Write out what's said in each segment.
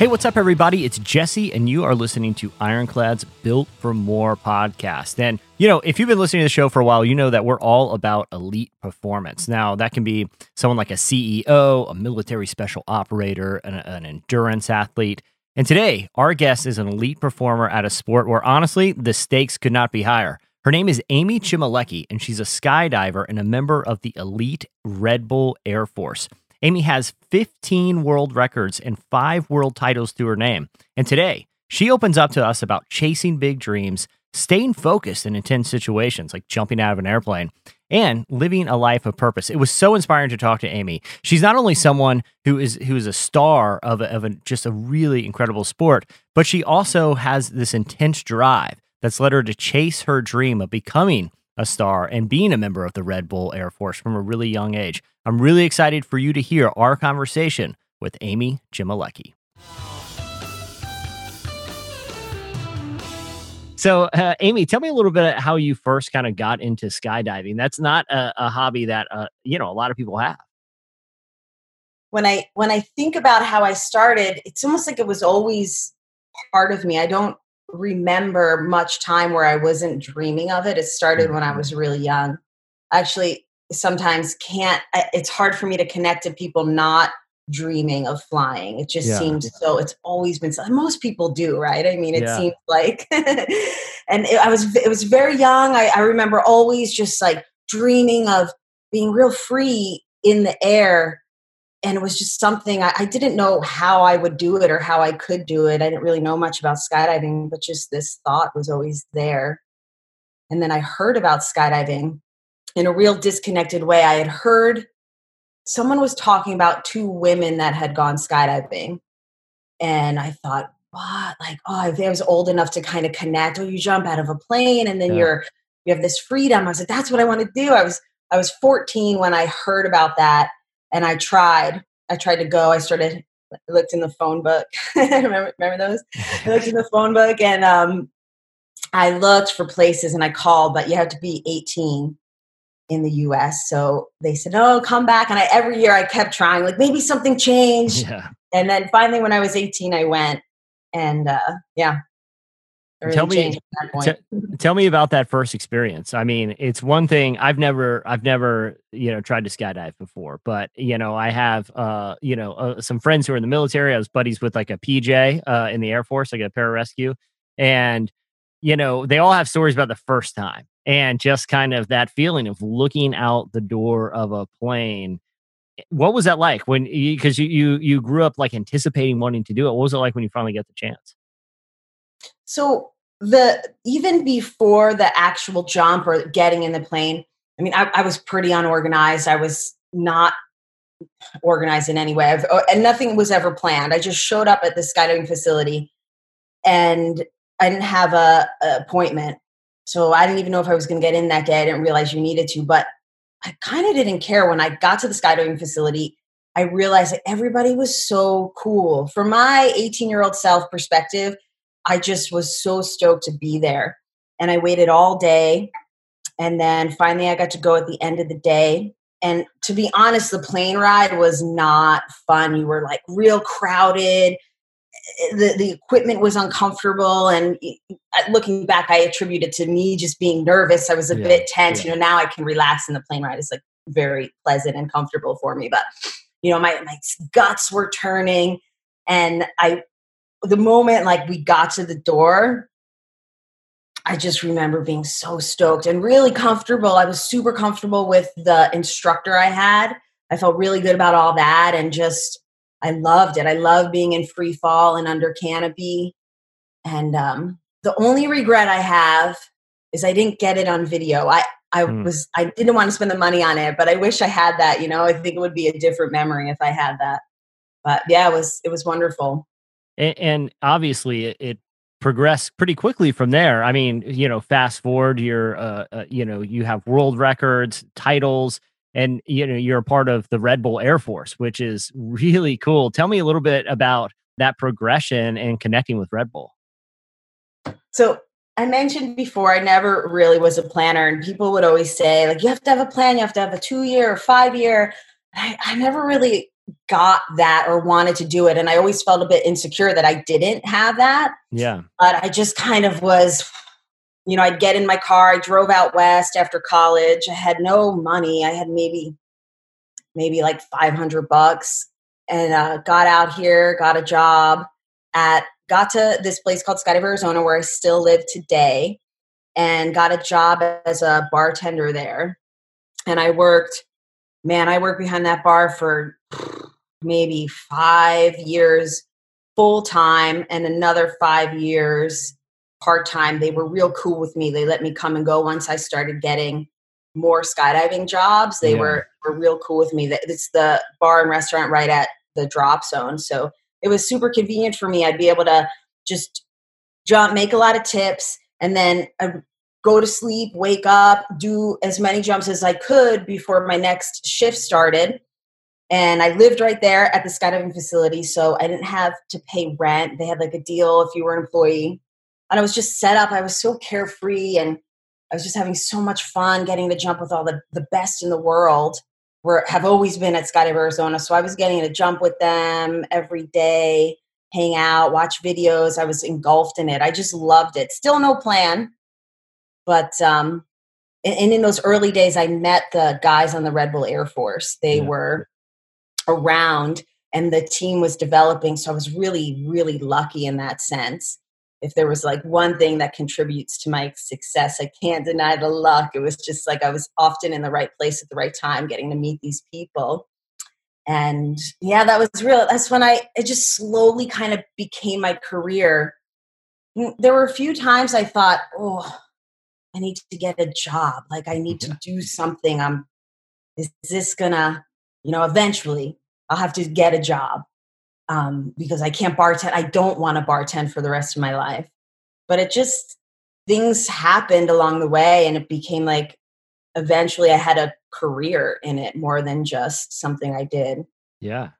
Hey, what's up, everybody? It's Jesse, and you are listening to Ironclad's Built for More podcast. And, you know, if you've been listening to the show for a while, you know that we're all about elite performance. Now, that can be someone like a CEO, a military special operator, an, an endurance athlete. And today, our guest is an elite performer at a sport where, honestly, the stakes could not be higher. Her name is Amy Chmelecki, and she's a skydiver and a member of the elite Red Bull Air Force. Amy has 15 world records and five world titles to her name. And today, she opens up to us about chasing big dreams, staying focused in intense situations like jumping out of an airplane, and living a life of purpose. It was so inspiring to talk to Amy. She's not only someone who is who is a star of, a, of a, just a really incredible sport, but she also has this intense drive that's led her to chase her dream of becoming a star and being a member of the Red Bull Air Force from a really young age. I'm really excited for you to hear our conversation with Amy Chmelecki. So, uh, Amy, tell me a little bit how you first kind of got into skydiving. That's not a, a hobby that uh, you know a lot of people have. When I when I think about how I started, it's almost like it was always part of me. I don't remember much time where I wasn't dreaming of it. It started when I was really young. Actually, sometimes can't, it's hard for me to connect to people not dreaming of flying. It just yeah. seems so, it's always been, so, most people do, right? I mean, it yeah. seems like, and it, I was, it was very young. I, I remember always just like dreaming of being real free in the air and it was just something I, I, didn't know how I would do it or how I could do it. I didn't really know much about skydiving, but just this thought was always there. And then I heard about skydiving in a real disconnected way. I had heard someone was talking about two women that had gone skydiving. And I thought, what? Like, oh, I was old enough to kind of connect. Oh, you jump out of a plane and then yeah. you're you have this freedom. I was like, that's what I want to do. I was I was 14 when I heard about that and I tried. I tried to go. I started looked in the phone book. remember, remember those? I looked in the phone book and um, I looked for places and I called, but you have to be 18 in the US. So they said, "Oh, come back." And I, every year I kept trying, like maybe something changed. Yeah. And then finally, when I was 18, I went, and uh, yeah, Really tell me t- tell me about that first experience i mean it's one thing i've never i've never you know tried to skydive before but you know i have uh you know uh, some friends who are in the military i was buddies with like a pj uh in the air force like a pararescue and you know they all have stories about the first time and just kind of that feeling of looking out the door of a plane eh, what was that like when because you, you you grew up like anticipating wanting to do it what was it like when you finally get the chance so the even before the actual jump or getting in the plane, I mean, I, I was pretty unorganized. I was not organized in any way, I've, oh, and nothing was ever planned. I just showed up at the skydiving facility, and I didn't have a, a appointment, so I didn't even know if I was going to get in that day. I didn't realize you needed to, but I kind of didn't care when I got to the skydiving facility. I realized that everybody was so cool. From my 18 year old self perspective, I just was so stoked to be there. And I waited all day. And then finally, I got to go at the end of the day. And to be honest, the plane ride was not fun. You were like real crowded. The, the equipment was uncomfortable. And looking back, I attribute it to me just being nervous. I was a yeah, bit tense. Yeah. You know, now I can relax in the plane ride. It's like very pleasant and comfortable for me. But, you know, my, my guts were turning. And I the moment like we got to the door, I just remember being so stoked and really comfortable. I was super comfortable with the instructor I had. I felt really good about all that and just I loved it. I love being in free fall and under canopy. And um, the only regret I have is I didn't get it on video. I I mm. was I didn't want to spend the money on it, but I wish I had that. You know, I think it would be a different memory if I had that. But yeah, it was it was wonderful and, and obviously it, it, progressed pretty quickly from there. I mean, you know, fast forward, you're, uh, uh, you know, you have world records, titles, and you know, you're a part of the Red Bull Air Force, which is really cool. Tell me a little bit about that progression and connecting with Red Bull. So I mentioned before, I never really was a planner, and people would always say, like, you have to have a plan, you have to have a two year or five year. I, I never really got that or wanted to do it. And I always felt a bit insecure that I didn't have that. Yeah. But I just kind of was, you know, I'd get in my car, I drove out west after college. I had no money. I had maybe, maybe like 500 bucks and uh, got out here, got a job at, got to this place called Skydive, Arizona, where I still live today, and got a job as a bartender there. And I worked, man, I worked behind that bar for maybe five years full time and another five years part time. They were real cool with me. They let me come and go once I started getting more skydiving jobs. They yeah. were were real cool with me. That it's the bar and restaurant right at the drop zone. So it was super convenient for me. I'd be able to just jump, make a lot of tips, and then I'd go to sleep, wake up, do as many jumps as I could before my next shift started. And I lived right there at the skydiving facility, so I didn't have to pay rent. They had like a deal if you were an employee. And I was just set up. I was so carefree and I was just having so much fun getting to jump with all the, the best in the world were have always been at Skydive Arizona. So I was getting to jump with them every day, hang out, watch videos. I was engulfed in it. I just loved it. Still no plan, but um, and, in those early days, I met the guys on the Red Bull Air Force. They yeah. were around, and the team was developing. So I was really, really lucky in that sense if there was like one thing that contributes to my success, I can't deny the luck. It was just like I was often in the right place at the right time, getting to meet these people. And yeah, that was real. That's when I, it just slowly kind of became my career. There were a few times I thought, oh, I need to get a job. Like I need to mm-hmm. do something. I'm, is this gonna, you know, eventually I'll have to get a job um, because I can't bartend. I don't want to bartend for the rest of my life. But it just, things happened along the way and it became like eventually I had a career in it more than just something I did. Yeah.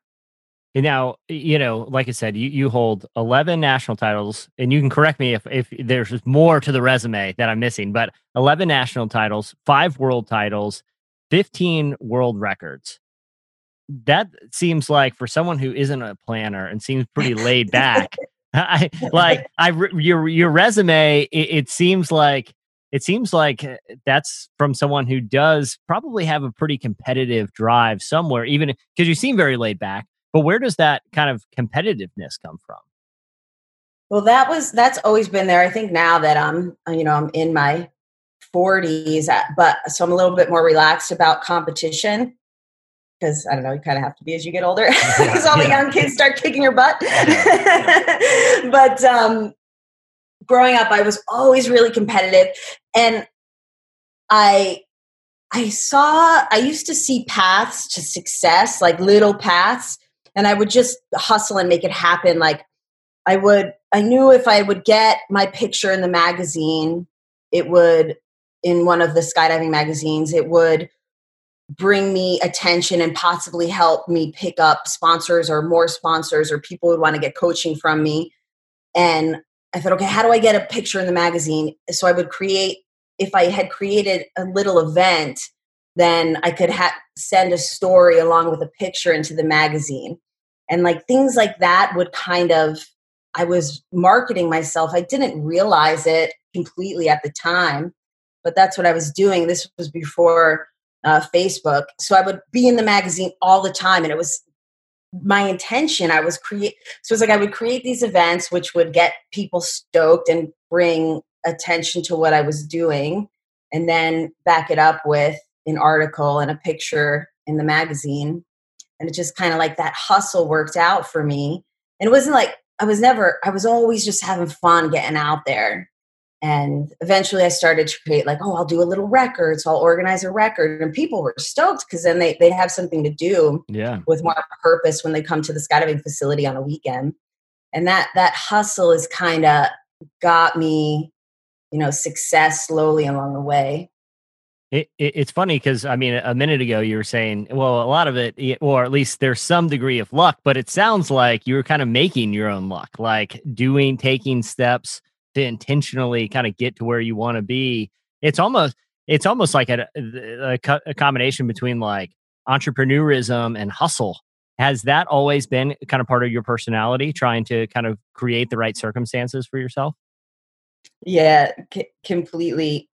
And now, you know, like I said, you, you hold 11 national titles, and you can correct me if, if there's more to the resume that I'm missing, but 11 national titles, five world titles, 15 world records that seems like for someone who isn't a planner and seems pretty laid back. I like I your your resume. It, it, seems like it seems like uh, that's from someone who does probably have a pretty competitive drive somewhere. Even because you seem very laid back, but where does that kind of competitiveness come from? Well, that was that's always been there. I think now that I'm you know I'm in my 40s, uh, but so I'm a little bit more relaxed about competition because I don't know, you kind of have to be as you get older, because all the young kids start kicking your butt. but um, growing up, I was always really competitive, and I I saw I used to see paths to success, like little paths, and I would just hustle and make it happen. Like I would, I knew if I would get my picture in the magazine, it would in one of the skydiving magazines, it would bring me attention and possibly help me pick up sponsors or more sponsors or people would want to get coaching from me. And i thought okay how do i get a picture in the magazine? So i would create if i had created a little event then i could ha- send a story along with a picture into the magazine. And like things like that would kind of i was marketing myself. I didn't realize it completely at the time but that's what i was doing. This was before uh, Facebook. So I would be in the magazine all the time, and it was my intention. I was create. So it's like I would create these events, which would get people stoked and bring attention to what I was doing, and then back it up with an article and a picture in the magazine. And it just kind of like that hustle worked out for me. And it wasn't like I was never. I was always just having fun getting out there and eventually i started to create like oh i'll do a little record so i'll organize a record. And people were stoked because then they, they'd have something to do yeah. with more purpose when they come to the skydiving facility on a weekend. And that that hustle has kind of got me you know success slowly along the way. It, it, it's funny because I mean, a minute ago you were saying, well, a lot of it, or at least there's some degree of luck, but it sounds like you were kind of making your own luck, like doing, taking steps, to intentionally kind of get to where you want to be it's almost it's almost like a, a, a combination between like entrepreneurism and hustle has that always been kind of part of your personality, trying to kind of create the right circumstances for yourself? Yeah, c- completely.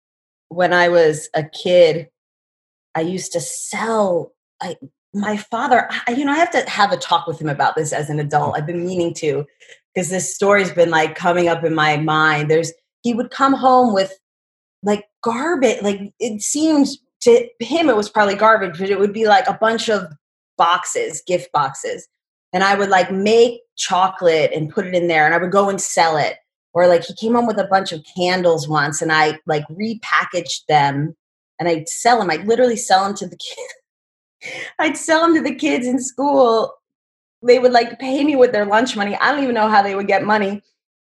When I was a kid, I used to sell. I my father, I, you know, I have to have a talk with him about this as an adult. Mm. I've been meaning to because this story's been like coming up in my mind. There's he would come home with like garbage. Like it seems to him it was probably garbage, but it would be like a bunch of boxes, gift boxes. And I would like make chocolate and put it in there and I would go and sell it. Or like he came home with a bunch of candles once and I like repackaged them and I'd sell them. I'd literally sell them to the kids. I'd sell them to the kids in school. They would like pay me with their lunch money. I don't even know how they would get money.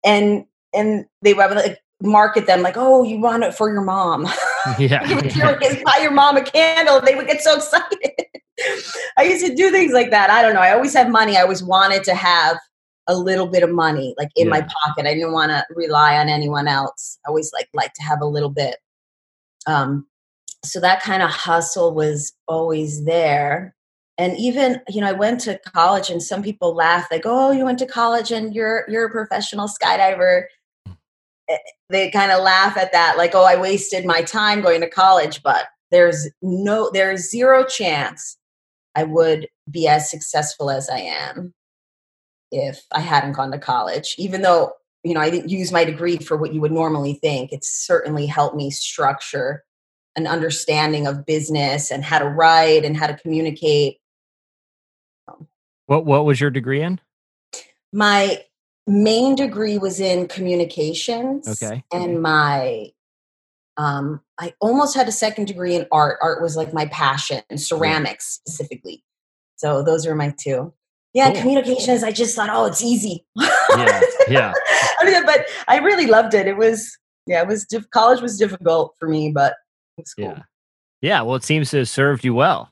And and they would like market them like, oh, you want it for your mom. Yeah. yeah. buy your mom a candle. They would get so excited. I used to do things like that. I don't know. I always had money. I always wanted to have a little bit of money like in yeah. my pocket. I didn't want to rely on anyone else. I always like like to have a little bit. Um so that kind of hustle was always there. And even, you know, I went to college and some people laugh, like, oh, you went to college and you're you're a professional skydiver. Eh, they kind of laugh at that, like, oh, I wasted my time going to college, but there's no there's zero chance I would be as successful as I am if I hadn't gone to college. Even though, you know, I didn't use my degree for what you would normally think, it's certainly helped me structure an understanding of business and how to write and how to communicate. What what was your degree in? My main degree was in communications. Okay. And my um I almost had a second degree in art. Art was like my passion, ceramics specifically. So those are my two. Yeah, cool. communications. I just thought, oh, it's easy. yeah, yeah. I mean, but I really loved it. It was, yeah, it was. Diff- college was difficult for me, but it was cool. Yeah, yeah. Well, it seems to have served you well.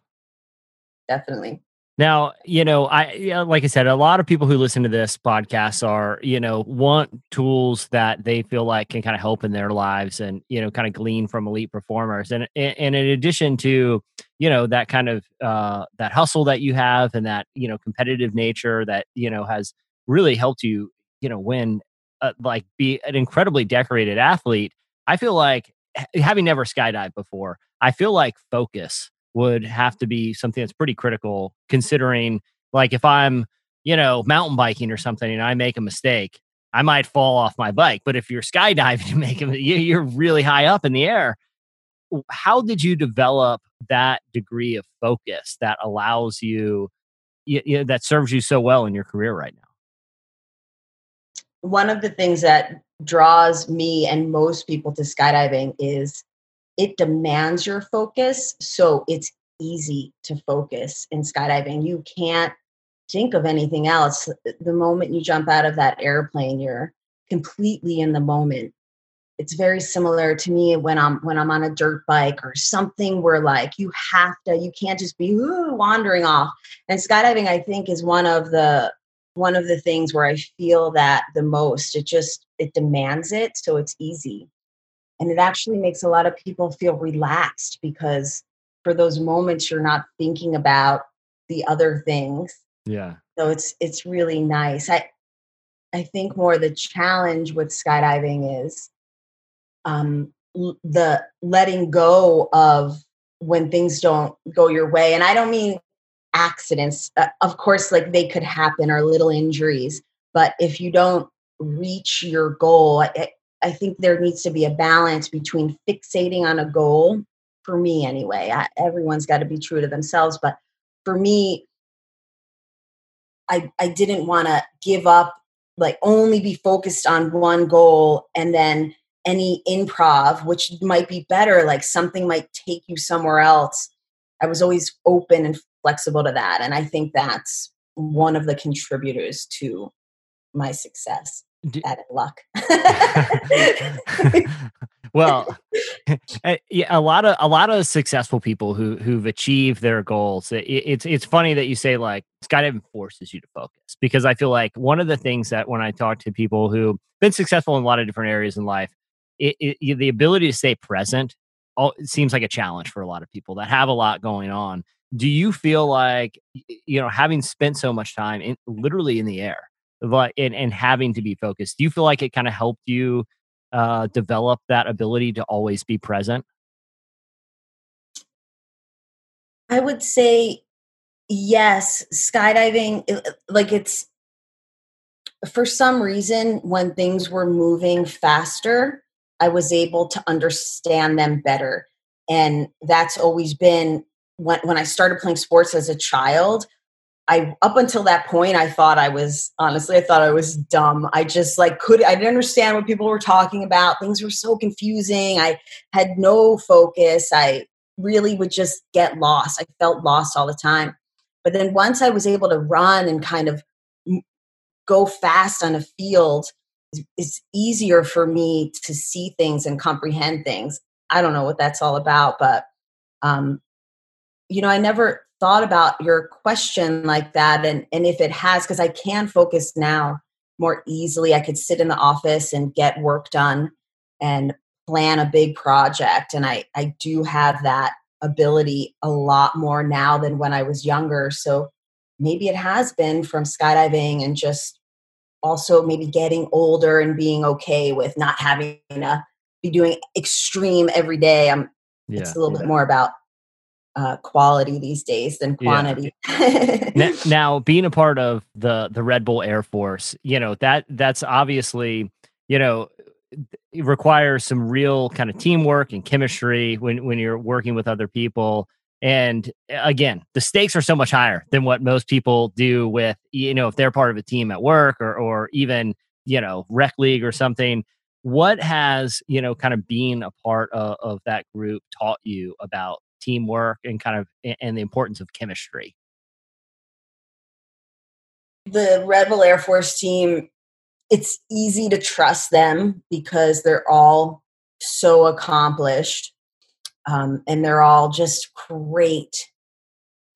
Definitely. Now, you know, I like I said, a lot of people who listen to this podcast are, you know, want tools that they feel like can kind of help in their lives and, you know, kind of glean from elite performers. And and in addition to, you know, that kind of uh that hustle that you have and that, you know, competitive nature that, you know, has really helped you, you know, win uh, like be an incredibly decorated athlete. I feel like having never skydived before, I feel like focus would have to be something that's pretty critical considering like if I'm, you know, mountain biking or something and I make a mistake, I might fall off my bike. But if you're skydiving and make a, you're really high up in the air. How did you develop that degree of focus that allows you, you, you that serves you so well in your career right now? One of the things that draws me and most people to skydiving is it demands your focus. So it's easy to focus in skydiving. You can't think of anything else. The moment you jump out of that airplane, you're completely in the moment. It's very similar to me when I'm when I'm on a dirt bike or something where like you have to you can't just be wandering off. And skydiving I think is one of the one of the things where I feel that the most. It just it demands it so it's easy and it actually makes a lot of people feel relaxed because for those moments you're not thinking about the other things. Yeah. So it's it's really nice. I i think more the challenge with skydiving is um the letting go of when things don't go your way. And i don't mean accidents uh, of course like they could happen or little injuries but if you don't reach your goal I, I think there needs to be a balance between fixating on a goal, for me anyway. I, everyone's got to be true to themselves, but for me, I, I didn't want to give up, like only be focused on one goal and then any improv, which might be better, like something might take you somewhere else. I was always open and flexible to that. And I think that's one of the contributors to my success. Do, bad luck. well, eh, yeah, a lot of a lot of successful people who who've achieved their goals. It, it's it's funny that you say like skydiving forces you to focus because I feel like one of the things that when I talk to people who've been successful in a lot of different areas in life, it, it, the ability to stay present all, seems like a challenge for a lot of people that have a lot going on. Do you feel like you know having spent so much time in literally in the air, but and, and having to be focused? Do you feel like it kind of helped you uh, develop that ability to always be present? I would say yes. Skydiving, like it's for some reason when things were moving faster, I was able to understand them better. And that's always been when when I started playing sports as a child, I up until that point I thought I was honestly I thought I was dumb. I just like could I didn't understand what people were talking about. Things were so confusing. I had no focus. I really would just get lost. I felt lost all the time. But then once I was able to run and kind of go fast on a field, it's easier for me to see things and comprehend things. I don't know what that's all about, but um, you know, I never thought about your question like that, and and if it has, because I can focus now more easily. I could sit in the office and get work done and plan a big project, and I I do have that ability a lot more now than when I was younger. So maybe it has been from skydiving and just also maybe getting older and being okay with not having to be doing extreme every day. I'm yeah, it's a little yeah. bit more about uh, quality these days than quantity. Yeah. now, now, being a part of the the Red Bull Air Force, you know that that's obviously you know it requires some real kind of teamwork and chemistry when when you're working with other people. And again, the stakes are so much higher than what most people do with, you know, if they're part of a team at work or, or even, you know, rec league or something. What has, you know, kind of being a part of, of that group taught you about teamwork and kind of, and the importance of chemistry? The Red Bull Air Force team, it's easy to trust them because they're all so accomplished um, and they're all just great,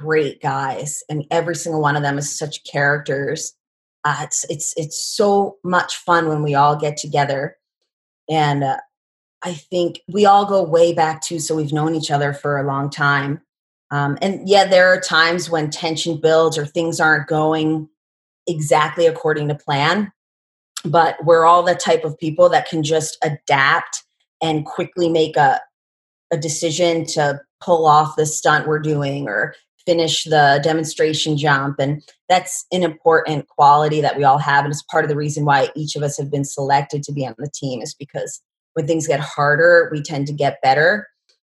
great guys. And every single one of them is such characters. Uh, it's it's it's so much fun when we all get together, and uh, I think we all go way back too. So we've known each other for a long time. Um, and yeah, there are times when tension builds or things aren't going exactly according to plan. But we're all the type of people that can just adapt and quickly make a, a decision to pull off the stunt we're doing or finish the demonstration jump and that's an important quality that we all have and it's part of the reason why each of us have been selected to be on the team is because when things get harder we tend to get better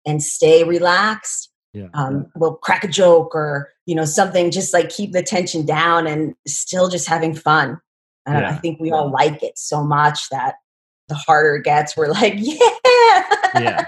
and stay relaxed yeah. um, we'll crack a joke or you know something just like keep the tension down and still just having fun yeah. i think we all like it so much that the harder it gets, we're like, yeah, yeah,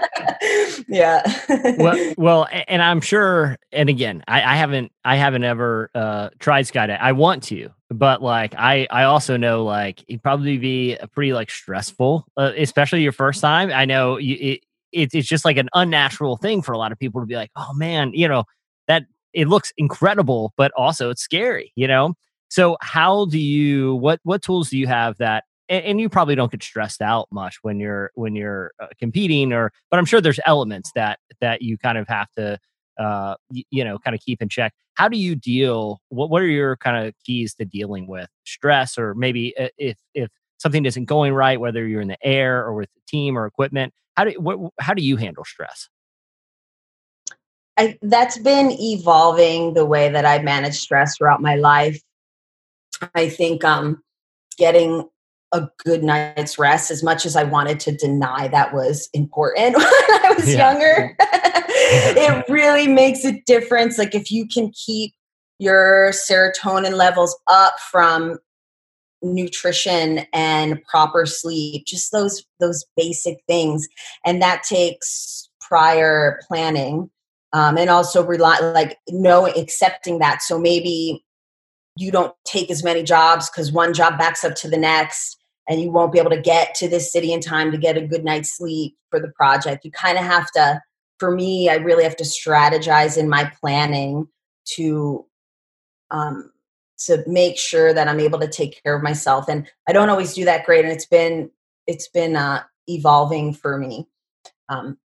yeah. well, well, and I'm sure. And again, I, I haven't, I haven't ever uh, tried skydiving. I want to, but like, I, I also know like it'd probably be a pretty like stressful, uh, especially your first time. I know you, it, it, it's just like an unnatural thing for a lot of people to be like, oh man, you know, that it looks incredible, but also it's scary, you know. So how do you what what tools do you have that and, and, you probably don't get stressed out much when you're when you're uh, competing or but i'm sure there's elements that that you kind of have to uh y- you know kind of keep in check how do you deal what what are your kind of keys to dealing with stress or maybe if if something isn't going right whether you're in the air or with the team or equipment how do what, how do you handle stress I, that's been evolving the way that I manage stress throughout my life. I think um, getting a good night's rest as much as I wanted to deny that was important when I was yeah. younger. it really makes a difference. Like if you can keep your serotonin levels up from nutrition and proper sleep, just those those basic things. And that takes prior planning. Um, and also rely like no accepting that. So maybe you don't take as many jobs because one job backs up to the next and you won't be able to get to this city in time to get a good night's sleep for the project. You kind of have to, for me, I really have to strategize in my planning to um, to make sure that I'm able to take care of myself. And I don't always do that great, and it's been it's been uh, evolving for me. Um,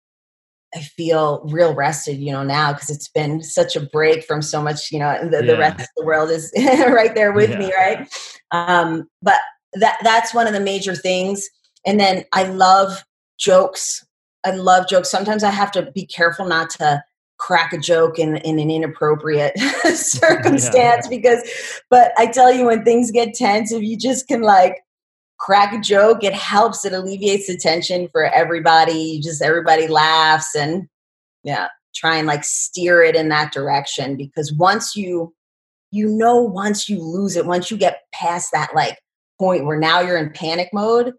I feel real rested, you know, now because it's been such a break from so much, you know, the, yeah. the rest of the world is right there with yeah. me, right? Um, but that that's one of the major things. And then I love jokes. I love jokes. Sometimes I have to be careful not to crack a joke in, in an inappropriate circumstance yeah. because but I tell you when things get tense, if you just can like crack a joke, it helps. It alleviates the tension for everybody. Just everybody laughs and yeah, try and like steer it in that direction because once you you know once you lose it, once you get past that like point where now you're in panic mode,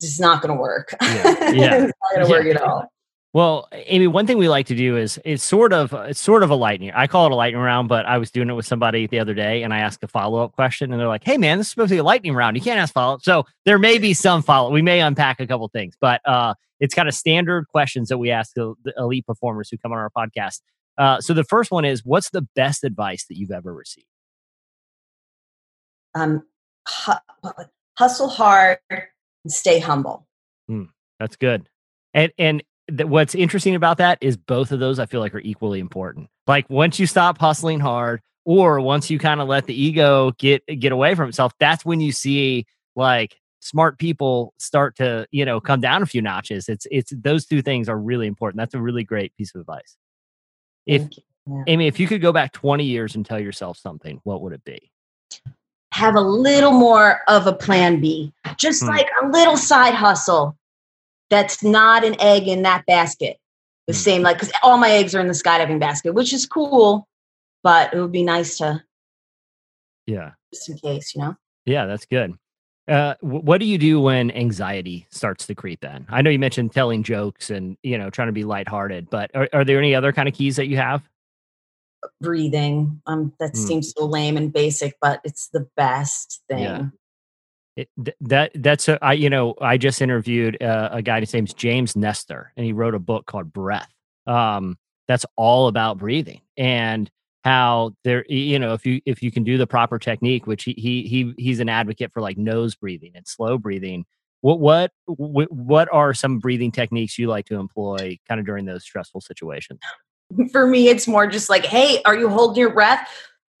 it's not going to work. Yeah, yeah. it's not going to yeah. work at all. Well, Amy, one thing we like to do is it's sort of it's sort of a lightning. I call it a lightning round, but I was doing it with somebody the other day, and I asked a follow up question, and they're like, "Hey, man, this is supposed to be a lightning round. You can't ask follow up." So there may be some follow. We may unpack a couple things, but uh, it's kind of standard questions that we ask the, the elite performers who come on our podcast. Uh, so the first one is, what's the best advice that you've ever received? Um, hustle hard and stay humble. Mm, that's good. And and what's interesting about that is both of those I feel like are equally important. Like once you stop hustling hard, or once you kind of let the ego get get away from itself, that's when you see like smart people start to you know come down a few notches. It's it's those two things are really important. That's a really great piece of advice. If yeah. Amy, if you could go back 20 years and tell yourself something, what would it be? Have a little more of a plan B, just hmm. like a little side hustle that's not an egg in that basket. The mm. same, like, because all my eggs are in the skydiving basket, which is cool, but it would be nice to, yeah, just in case, you know. Yeah, that's good. Uh, what do you do when anxiety starts to creep in? I know you mentioned telling jokes and you know trying to be lighthearted, but are, are there any other kind of keys that you have? Breathing. Um, that mm. seems so lame and basic, but it's the best thing. Yeah. It, that that's a, I you know I just interviewed uh, a guy. His name's James Nestor, and he wrote a book called Breath. Um, that's all about breathing and how there you know if you if you can do the proper technique, which he he, he he's an advocate for like nose breathing and slow breathing. What what what are some breathing techniques you like to employ kind of during those stressful situations? For me, it's more just like, hey, are you holding your breath?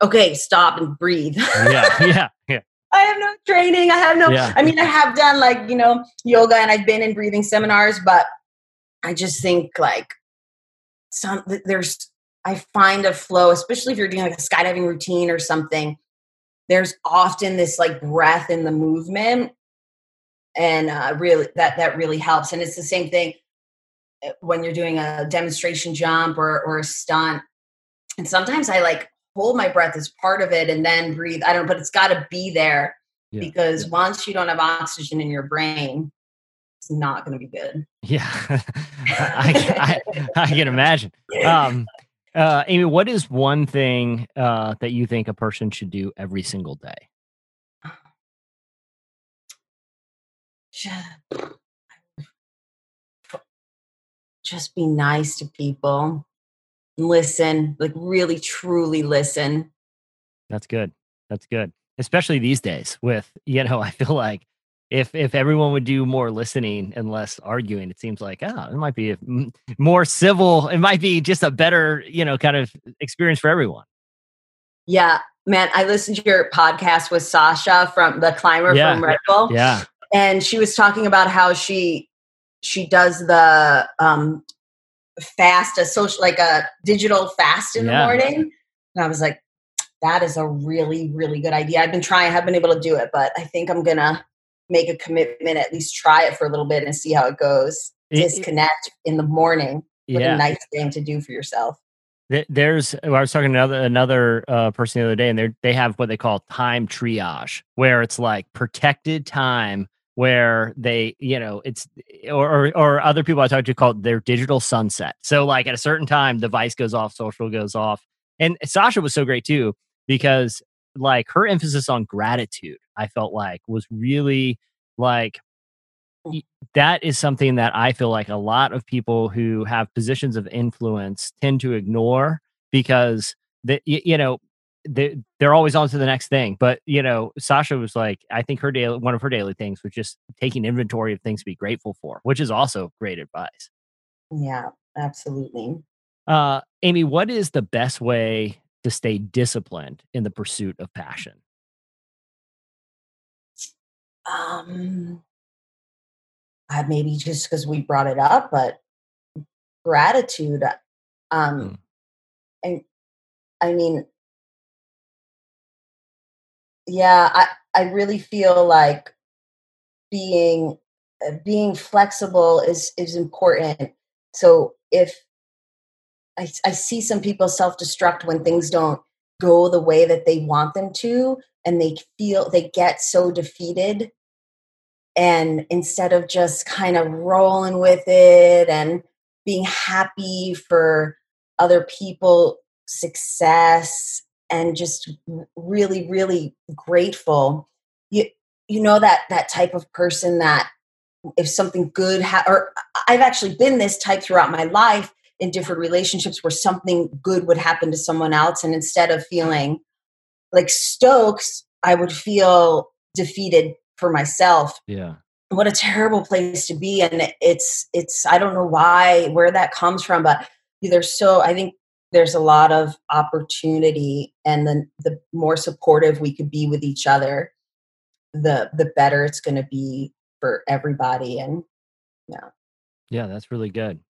Okay, stop and breathe. yeah, yeah, yeah. I have no training. I have no, yeah. I mean, I have done like, you know, yoga and I've been in breathing seminars, but I just think like some, there's, I find a flow, especially if you're doing like a skydiving routine or something. There's often this like breath in the movement, and uh, really that that really helps. And it's the same thing when you're doing a demonstration jump or or a stunt. And sometimes I like hold my breath as part of it and then breathe. I don't, but it's got to be there yeah. because yeah. once you don't have oxygen in your brain, it's not going to be good. Yeah, I, I, I, can imagine. Um, uh, Amy, what is one thing uh, that you think a person should do every single day? Just be nice to people listen, like really truly listen. That's good. That's good. Especially these days with, you know, I feel like if if everyone would do more listening and less arguing, it seems like oh, it might be more civil. It might be just a better, you know, kind of experience for everyone. Yeah, man, I listened to your podcast with Sasha from the climber yeah. from Red Bull. Yeah, and she was talking about how she she does the um fast, a social, like a digital fast in yeah. the morning. And I was like, that is a really, really good idea. I've been trying, I haven't been able to do it, but I think I'm gonna make a commitment, at least try it for a little bit and see how it goes. It, Disconnect in the morning. What yeah. a nice thing to do for yourself. There's, I was talking to another another uh, person the other day, and they they have what they call time triage, where it's like protected time where they, you know, it's or, or, other people I talk to call it their digital sunset. So like at a certain time, device goes off, social goes off, and Sasha was so great too because like her emphasis on gratitude, I felt like was really like that is something that I feel like a lot of people who have positions of influence tend to ignore because that you know they, they're always on to the next thing. But you know, Sasha was like, I think her daily one of her daily things was just taking inventory of things to be grateful for, which is also great advice. Yeah, absolutely. Uh, Amy, what is the best way to stay disciplined in the pursuit of passion? Um, I maybe just because we brought it up, but gratitude. Um, mm. and I mean, yeah, I I really feel like being uh, being flexible is is important. So if I, I see some people self destruct when things don't go the way that they want them to, and they feel they get so defeated. And instead of just kind of rolling with it and being happy for other people success and just really really grateful you you know that that type of person that if something good ha- or I've actually been this type throughout my life in different relationships where something good would happen to someone else and instead of feeling like stokes I would feel defeated for myself. Yeah. What a terrible place to be and it's it's I don't know why where that comes from but there's so I think there's a lot of opportunity and then the more supportive we could be with each other the the better it's going to be for everybody and yeah. Yeah that's really good.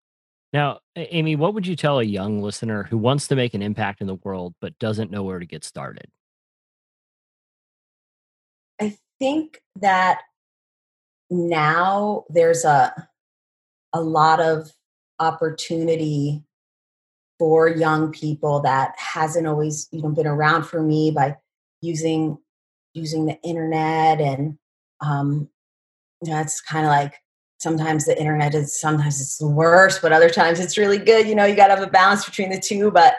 Now amy what would you tell a young listener who wants to make an impact in the world but doesn't know where to get started? I think that now there's a a lot of opportunity for young people that hasn't always you know been around for me by using using the internet and um you know it's kind of like sometimes the internet is sometimes it's the worst but other times it's really good you know you got to have a balance between the two but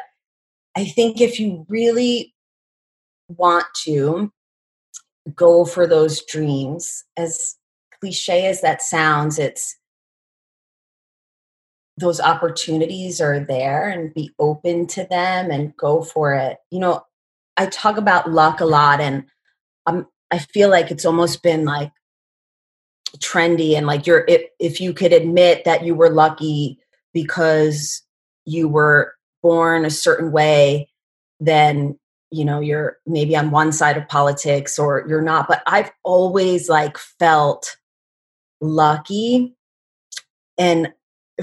i think if you really want to go for those dreams as cliche as that sounds it's those opportunities are there and be open to them and go for it. You know, I talk about luck a lot and um, I feel like it's almost been like trendy and like you're if, if you could admit that you were lucky because you were born a certain way then you know you're maybe on one side of politics or you're not but i've always like felt lucky and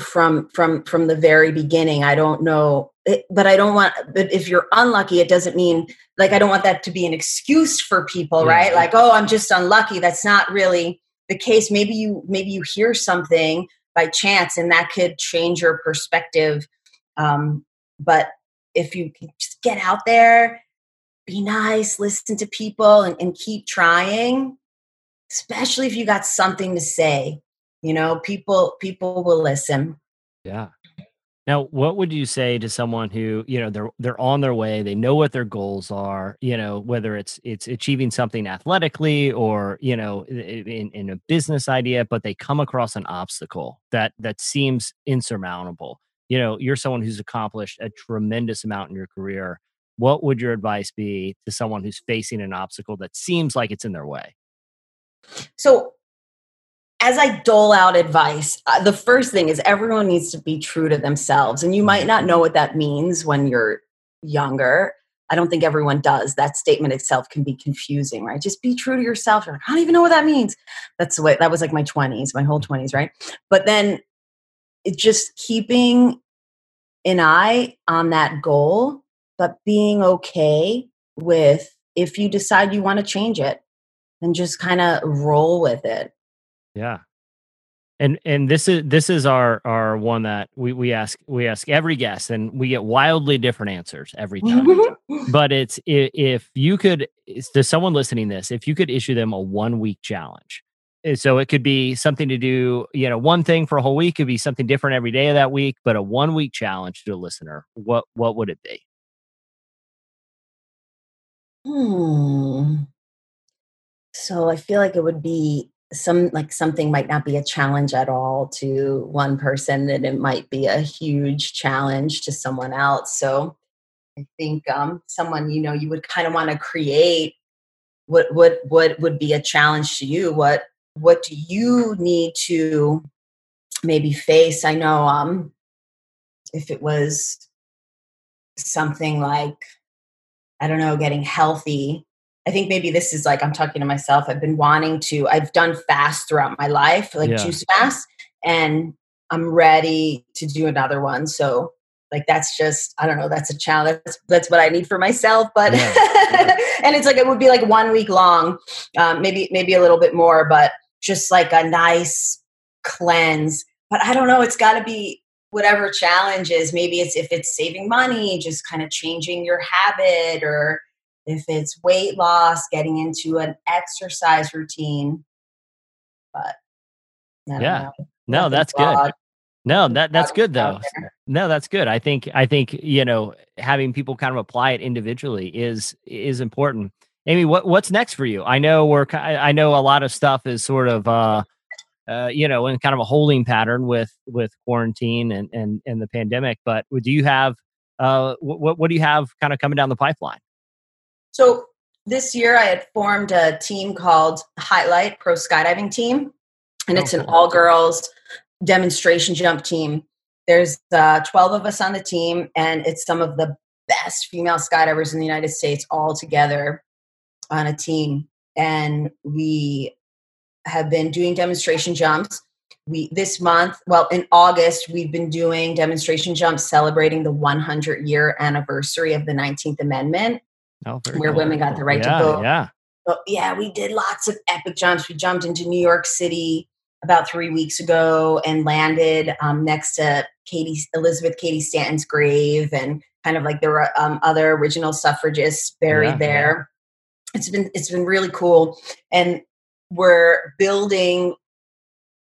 from from from the very beginning. I don't know it, but i don't want but if you're unlucky it doesn't mean like i don't want that to be an excuse for people yeah. right? Like oh i'm just unlucky. That's not really the case. Maybe you maybe you hear something by chance and that could change your perspective. Um, but if you just get out there be nice listen to people and, and keep trying especially if you got something to say you know people people will listen. Yeah. Now what would you say to someone who you know they're they're on their way they know what their goals are you know whether it's it's achieving something athletically or you know in, in a business idea but they come across an obstacle that that seems insurmountable. You know you're someone who's accomplished a tremendous amount in your career. What would your advice be to someone who's facing an obstacle that seems like it's in their way? So as I dole out advice, uh, the first thing is everyone needs to be true to themselves. And you might not know what that means when you're younger. I don't think everyone does. That statement itself can be confusing, right? Just be true to yourself. You're like, I don't even know what that means. That's the way that was like my 20s, my whole 20s, right? But then it just keeping an eye on that goal, but being okay with if you decide you want to change it, then just kind of roll with it yeah. And and this is this is our our one that we we ask we ask every guest and we get wildly different answers every time. but it's if you could to someone listening this, if you could issue them a one week challenge. Eh, so it could be something to do, you know, one thing for a whole week could be something different every day of that week, but a one week challenge to a listener. What what would it be? Hmm. So I feel like it would be some like something might not be a challenge at all to one person and it might be a huge challenge to someone else so i think um someone you know you would kind of want to create what what what would be a challenge to you what what do you need to maybe face i know um if it was something like I don't know, getting healthy. I think maybe this is like I'm talking to myself. I've been wanting to. I've done fast throughout my life, like Yeah. juice fast, and I'm ready to do another one. So like that's just I don't know. That's a challenge. That's, that's what I need for myself. But Yeah. and it's like it would be like one week long, um, maybe maybe a little bit more, but just like a nice cleanse. But I don't know. It's got to be whatever challenge is. Maybe it's if it's saving money, just kind of changing your habit, or if it's weight loss, getting into an exercise routine. But Yeah. know. No, that's good. No, that that's good though. No, that's good. I think I think you know having people kind of apply it individually is is important. Amy, what what's next for you? I know we're I I know a lot of stuff is sort of uh, uh you know in kind of a holding pattern with with quarantine and and and the pandemic. But do you have uh what what do you have kind of coming down the pipeline? So this year I had formed a team called Highlight Pro Skydiving Team, and it's an all girls demonstration jump team. There's uh, 12 of us on the team, and it's some of the best female skydivers in the United States all together on a team. And we have been doing demonstration jumps. We this month, well, in August, we've been doing demonstration jumps celebrating the 100 year anniversary of the 19th Amendment Oh, where cool. women got the right yeah, to vote. Yeah. But yeah, we did lots of epic jumps. We jumped into New York City about three weeks ago and landed um, next to Cady Elizabeth Cady Stanton's grave, and kind of like there were um, other original suffragists buried Yeah, there. It's been it's been really cool, and we're building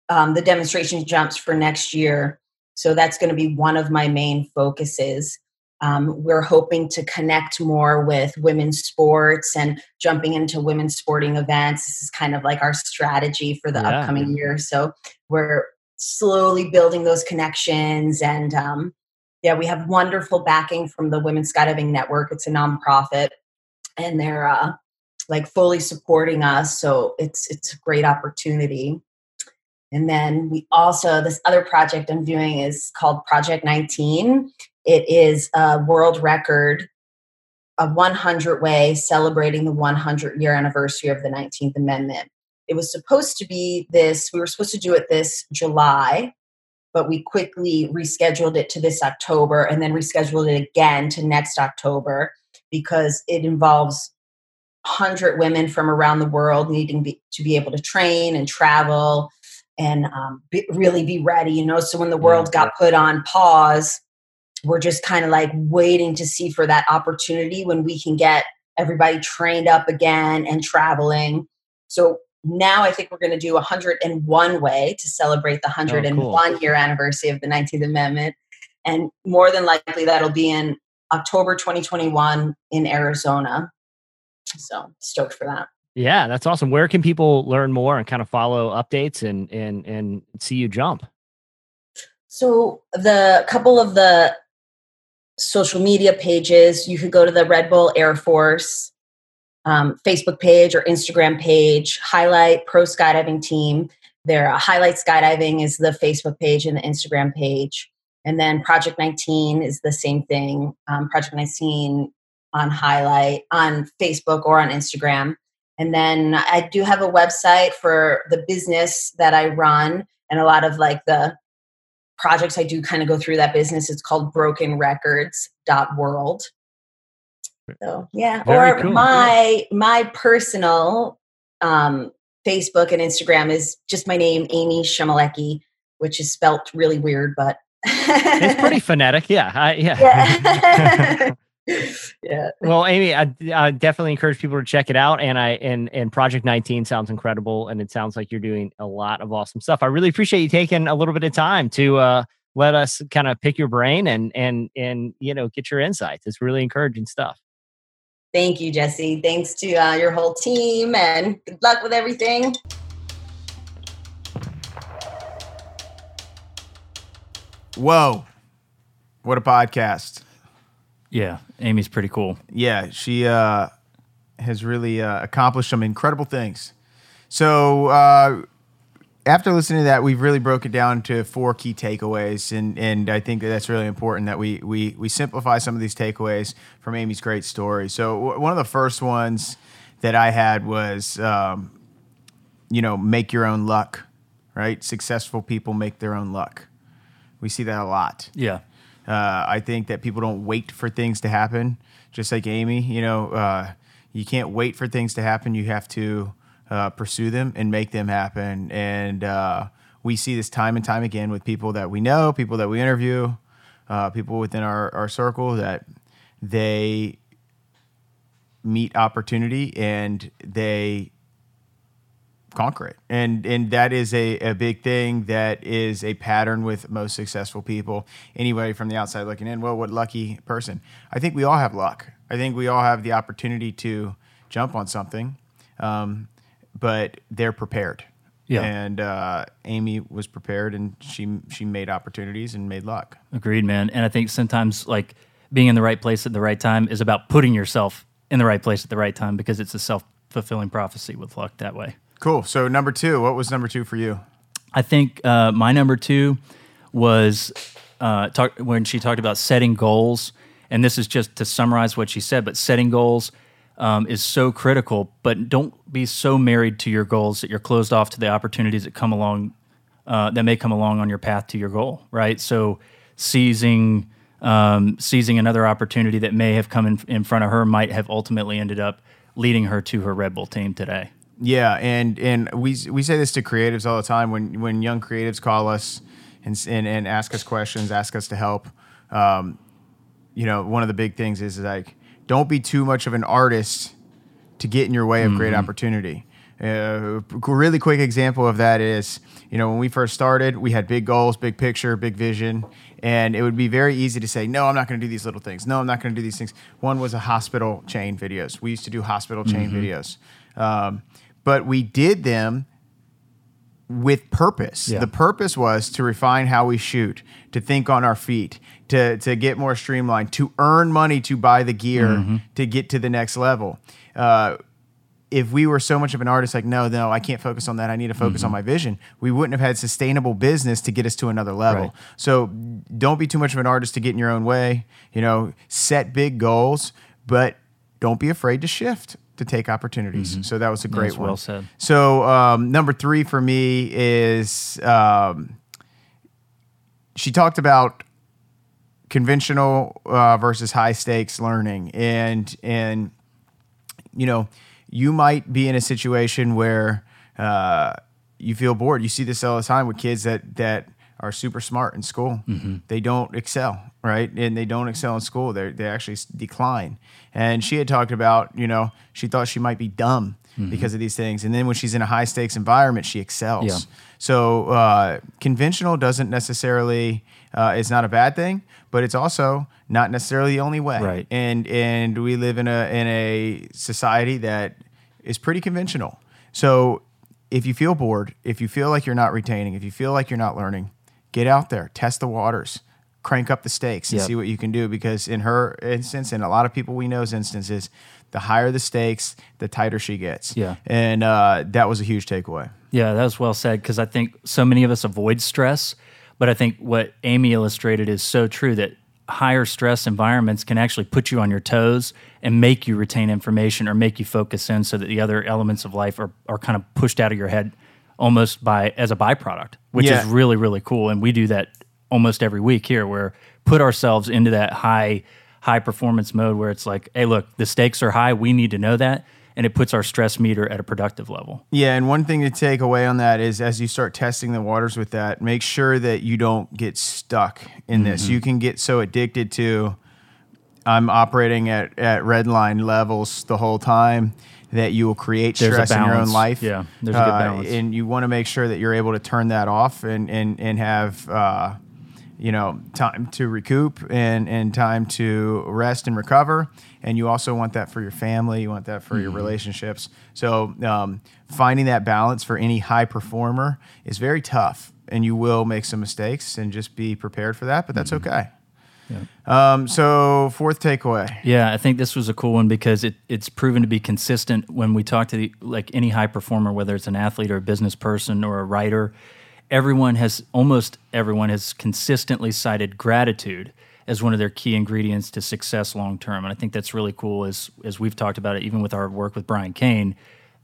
um, the demonstration jumps for next year. So that's going to be one of my main focuses. Um, we're hoping to connect more with women's sports and jumping into women's sporting events. This is kind of like our strategy for the Yeah. upcoming year. So we're slowly building those connections. And um, yeah, we have wonderful backing from the Women's Skydiving Network. It's a nonprofit, and they're uh, like fully supporting us. So it's it's a great opportunity. And then we also this other project I'm doing is called Project 19. It is a world record, a 100 way celebrating the 100 year anniversary of the 19th Amendment. It was supposed to be this, we were supposed to do it this July, but we quickly rescheduled it to this October and then rescheduled it again to next October because it involves 100 women from around the world needing be, to be able to train and travel and um, be, really be ready, you know. So when the world got put on pause, we're just kind of like waiting to see for that opportunity when we can get everybody trained up again and traveling. So now I think we're going to do 101 way to celebrate the 101 year anniversary of the 19th Amendment. And more than likely, that'll be in October 2021 in Arizona. So stoked for that. Yeah, that's awesome. Where can people learn more and kind of follow updates and and and see you jump? So the couple of the social media pages, you could go to the Red Bull Air Force um, Facebook page or Instagram page, highlight Pro Skydiving Team. Their uh, highlight skydiving is the Facebook page and the Instagram page. And then Project 19 is the same thing. Um, Project 19 on highlight on Facebook or on Instagram. And then I do have a website for the business that I run and a lot of like the projects I do kind of go through that business. It's called broken brokenrecords.world. So yeah. Very or cool. my my personal um Facebook and Instagram is just my name, Amy Chmelecki, which is spelt really weird, but It's pretty phonetic. Yeah. I, yeah. yeah. yeah. well, Amy, I, I definitely encourage people to check it out. And I and and Project 19 sounds incredible, and it sounds like you're doing a lot of awesome stuff. I really appreciate you taking a little bit of time to uh, let us kind of pick your brain and and and you know get your insights. It's really encouraging stuff. Thank you, Jesse. Thanks to uh, your whole team, and good luck with everything. Whoa. What a podcast. Yeah, Amy's pretty cool. Yeah, she uh, has really uh, accomplished some incredible things. So, uh, after listening to that, we've really broken it down to four key takeaways, and and I think that that's really important that we we we simplify some of these takeaways from Amy's great story. So w- one of the first ones that I had was, um, you know, make your own luck, right? Successful people make their own luck. We see that a lot. Yeah. Uh, I think that people don't wait for things to happen, just like Amy. You know, uh, you can't wait for things to happen. You have to uh, pursue them and make them happen. And uh, we see this time and time again with people that we know, people that we interview, uh, people within our, our circle that they meet opportunity and they conquer it. And and that is a, a big thing that is a pattern with most successful people. Anybody from the outside looking in, well, what lucky person. I think we all have luck. I think we all have the opportunity to jump on something, um, but they're prepared. Yeah. And uh, Amy was prepared, and she she made opportunities and made luck. Agreed, man. And I think sometimes like being in the right place at the right time is about putting yourself in the right place at the right time because it's a self fulfilling prophecy with luck that way. Cool. So number two, what was number two for you? I think uh, my number two was uh, talk, when she talked about setting goals, and this is just to summarize what she said, but setting goals um, is so critical. But don't be so married to your goals that you're closed off to the opportunities that come along, uh, that may come along on your path to your goal. Right. So seizing um, seizing another opportunity that may have come in, in front of her might have ultimately ended up leading her to her Red Bull team today. Yeah, and and we we say this to creatives all the time when when young creatives call us and and, and ask us questions, ask us to help. Um, you know, one of the big things is like don't be too much of an artist to get in your way of great opportunity. Uh, a really quick example of that is, you know, when we first started, we had big goals, big picture, big vision, and it would be very easy to say, no, I'm not going to do these little things. No, I'm not going to do these things. One was a hospital chain videos. We used to do hospital chain videos, um, but we did them with purpose. Yeah. The purpose was to refine how we shoot, to think on our feet, to to get more streamlined, to earn money to buy the gear Mm-hmm. to get to the next level. Uh, if we were so much of an artist, like no, no, I can't focus on that. I need to focus Mm-hmm. on my vision. We wouldn't have had sustainable business to get us to another level. Right. So don't be too much of an artist to get in your own way. You know, set big goals, but don't be afraid to shift to take opportunities. So that was a great That's one. well said. So um, number three for me is um, she talked about conventional uh, versus high stakes learning, and and you know you might be in a situation where uh, you feel bored. You see this all the time with kids that that are super smart in school. They don't excel, right? And they don't excel in school. They they actually decline. And she had talked about, you know, she thought she might be dumb because of these things. And then when she's in a high stakes environment, she excels. Yeah. So uh, conventional doesn't necessarily uh, is not a bad thing, but it's also not necessarily the only way. Right. And and we live in a in a society that is pretty conventional. So if you feel bored, if you feel like you're not retaining, if you feel like you're not learning, get out there, test the waters, crank up the stakes, and Yep. see what you can do. Because in her instance, and a lot of people we know's instances, the higher the stakes, the tighter she gets. Yeah. And uh, that was a huge takeaway. Yeah, that was well said because I think so many of us avoid stress, but I think what Amy illustrated is so true that higher stress environments can actually put you on your toes and make you retain information or make you focus in so that the other elements of life are, are kind of pushed out of your head almost by as a byproduct, which Yeah. is really, really cool. And we do that almost every week here where put ourselves into that high high performance mode where it's like, hey, look, the stakes are high, we need to know that. And it puts our stress meter at a productive level. Yeah, and one thing to take away on that is as you start testing the waters with that, make sure that you don't get stuck in Mm-hmm. this. You can get so addicted to I'm operating at, at red line levels the whole time that you will create There's stress in your own life. Yeah, there's a good Uh, balance. And you want to make sure that you're able to turn that off and and, and have uh, you know time to recoup and and time to rest and recover and you also want that for your family you want that for your Mm-hmm. relationships so um, finding that balance for any high performer is very tough and you will make some mistakes and just be prepared for that but that's Mm-hmm. okay Um, so fourth takeaway. Yeah, I think this was a cool one because it, it's proven to be consistent when we talk to the, like any high performer, whether it's an athlete or a business person or a writer. Everyone has almost everyone has consistently cited gratitude as one of their key ingredients to success long term, and I think that's really cool. As as we've talked about it, even with our work with Brian Kane,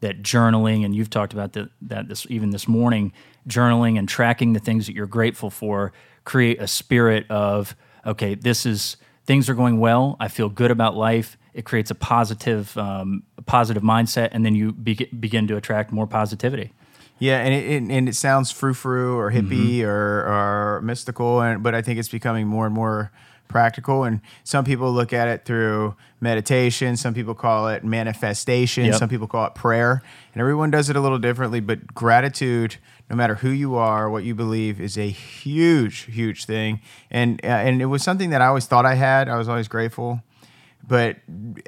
that journaling, and you've talked about the, that this even this morning, journaling and tracking the things that you're grateful for create a spirit of okay, this is things are going well. I feel good about life. It creates a positive, um, positive mindset, and then you be- begin to attract more positivity. Yeah, and it, it and it sounds frou frou or hippie Mm-hmm. or or mystical, and but I think it's becoming more and more practical. And some people look at it through meditation. Some people call it manifestation. Yep. Some people call it prayer, and everyone does it a little differently. But gratitude, no matter who you are, what you believe, is a huge, huge thing. And uh, and it was something that I always thought I had. I was always grateful but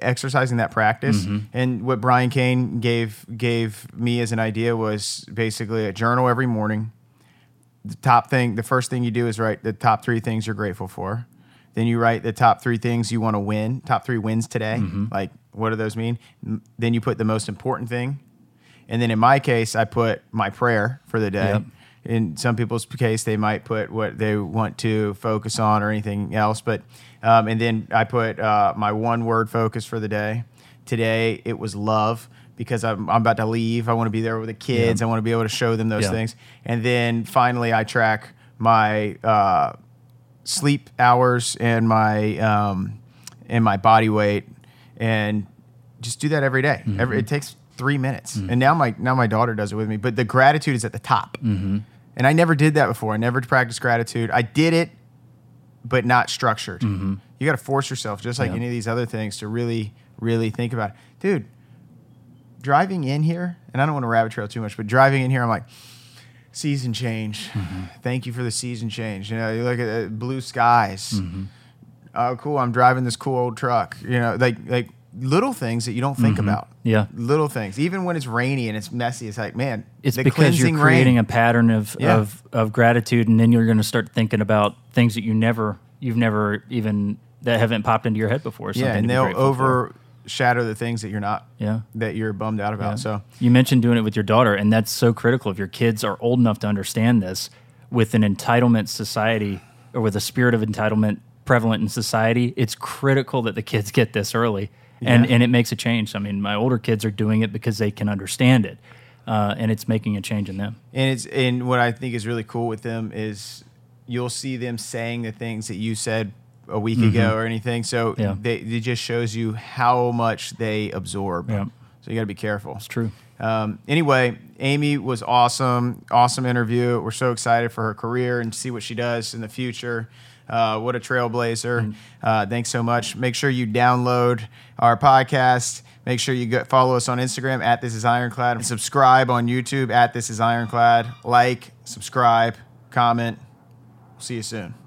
exercising that practice and what Brian Kane gave gave me as an idea was basically a journal every morning. The top thing, the first thing you do is write the top three things you're grateful for. Then you write the top three things you want to win, top three wins today. Like, what do those mean? Then you put the most important thing. And then in my case, I put my prayer for the day. Yep. In some people's case, they might put what they want to focus on or anything else. But um, and then I put uh, my one word focus for the day. Today it was love because I'm, I'm about to leave. I want to be there with the kids. I want to be able to show them those Yeah. things. And then finally, I track my uh, sleep hours and my um, and my body weight, and just do that every day. Mm-hmm. Every it takes three minutes, mm-hmm. and now my now my daughter does it with me. But the gratitude is at the top, mm-hmm. and I never did that before. I never practiced gratitude. I did it, but not structured. You got to force yourself, just like Yeah. any of these other things, to really really think about it, dude. Driving in here, and I don't want to rabbit trail too much, but driving in here, I'm like, season change. Mm-hmm. Thank you for the season change. You know, you look at uh, blue skies. Mm-hmm. Oh, cool! I'm driving this cool old truck. You know, like like little things that you don't think mm-hmm. about. Yeah. little things. Even when it's rainy and it's messy, it's like, man, It's because you're creating rain. a pattern of, Yeah. of of gratitude, and then you're going to start thinking about things that you never, you've never even that haven't popped into your head before. yeah, and they'll grateful for. Overshadow the things that you're not. Yeah. that you're bummed out about. So You mentioned doing it with your daughter, and that's so critical. If your kids are old enough to understand this, with an entitlement society or with a spirit of entitlement prevalent in society, it's critical that the kids get this early, and Yeah. and it makes a change. I mean, my older kids are doing it because they can understand it, uh, and it's making a change in them. And it's and what I think is really cool with them is you'll see them saying the things that you said a week ago or anything. So Mm-hmm. Yeah. they, it just shows you how much they absorb. Yeah. So you got to be careful. It's true. Um, anyway, Amy was awesome. Awesome interview. We're so excited for her career and to see what she does in the future. Uh, what a trailblazer. Uh, thanks so much. Make sure you download our podcast. Make sure you go, follow us on Instagram at This Is Ironclad. And subscribe on YouTube at This Is Ironclad. Like, subscribe, comment. See you soon.